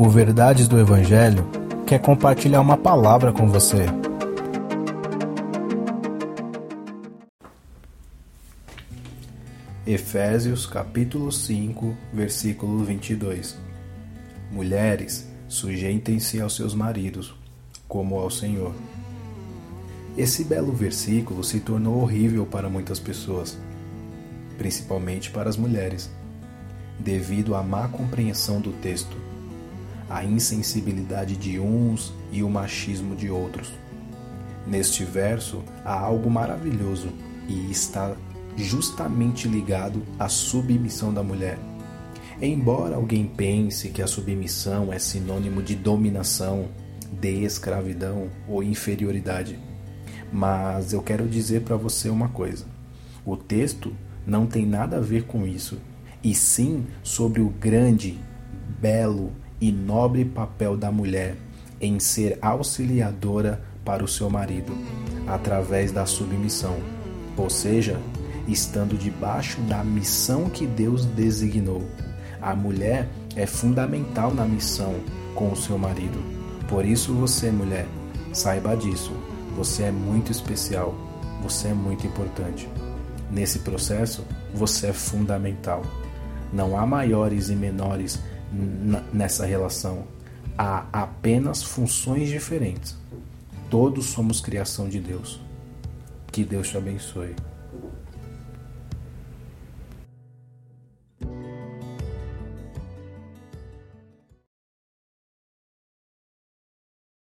O Verdades do Evangelho quer compartilhar uma palavra com você. Efésios capítulo 5, versículo 22. Mulheres, sujeitem-se aos seus maridos, como ao Senhor. Esse belo versículo se tornou horrível para muitas pessoas, principalmente para as mulheres, devido à má compreensão do texto a insensibilidade de uns e o machismo de outros. Neste verso há algo maravilhoso e está justamente ligado à submissão da mulher. Embora alguém pense que a submissão é sinônimo de dominação, de escravidão ou inferioridade, mas eu quero dizer para você uma coisa: o texto não tem nada a ver com isso, e sim sobre o grande, belo e nobre papel da mulher em ser auxiliadora para o seu marido, através da submissão, ou seja, estando debaixo da missão que Deus designou. A mulher é fundamental na missão com o seu marido. Por isso, você, mulher, saiba disso. Você é muito especial. Você é muito importante. Nesse processo, você é fundamental. Não há maiores e menores nessa relação. Há apenas funções diferentes. Todos somos criação de Deus. Que Deus te abençoe.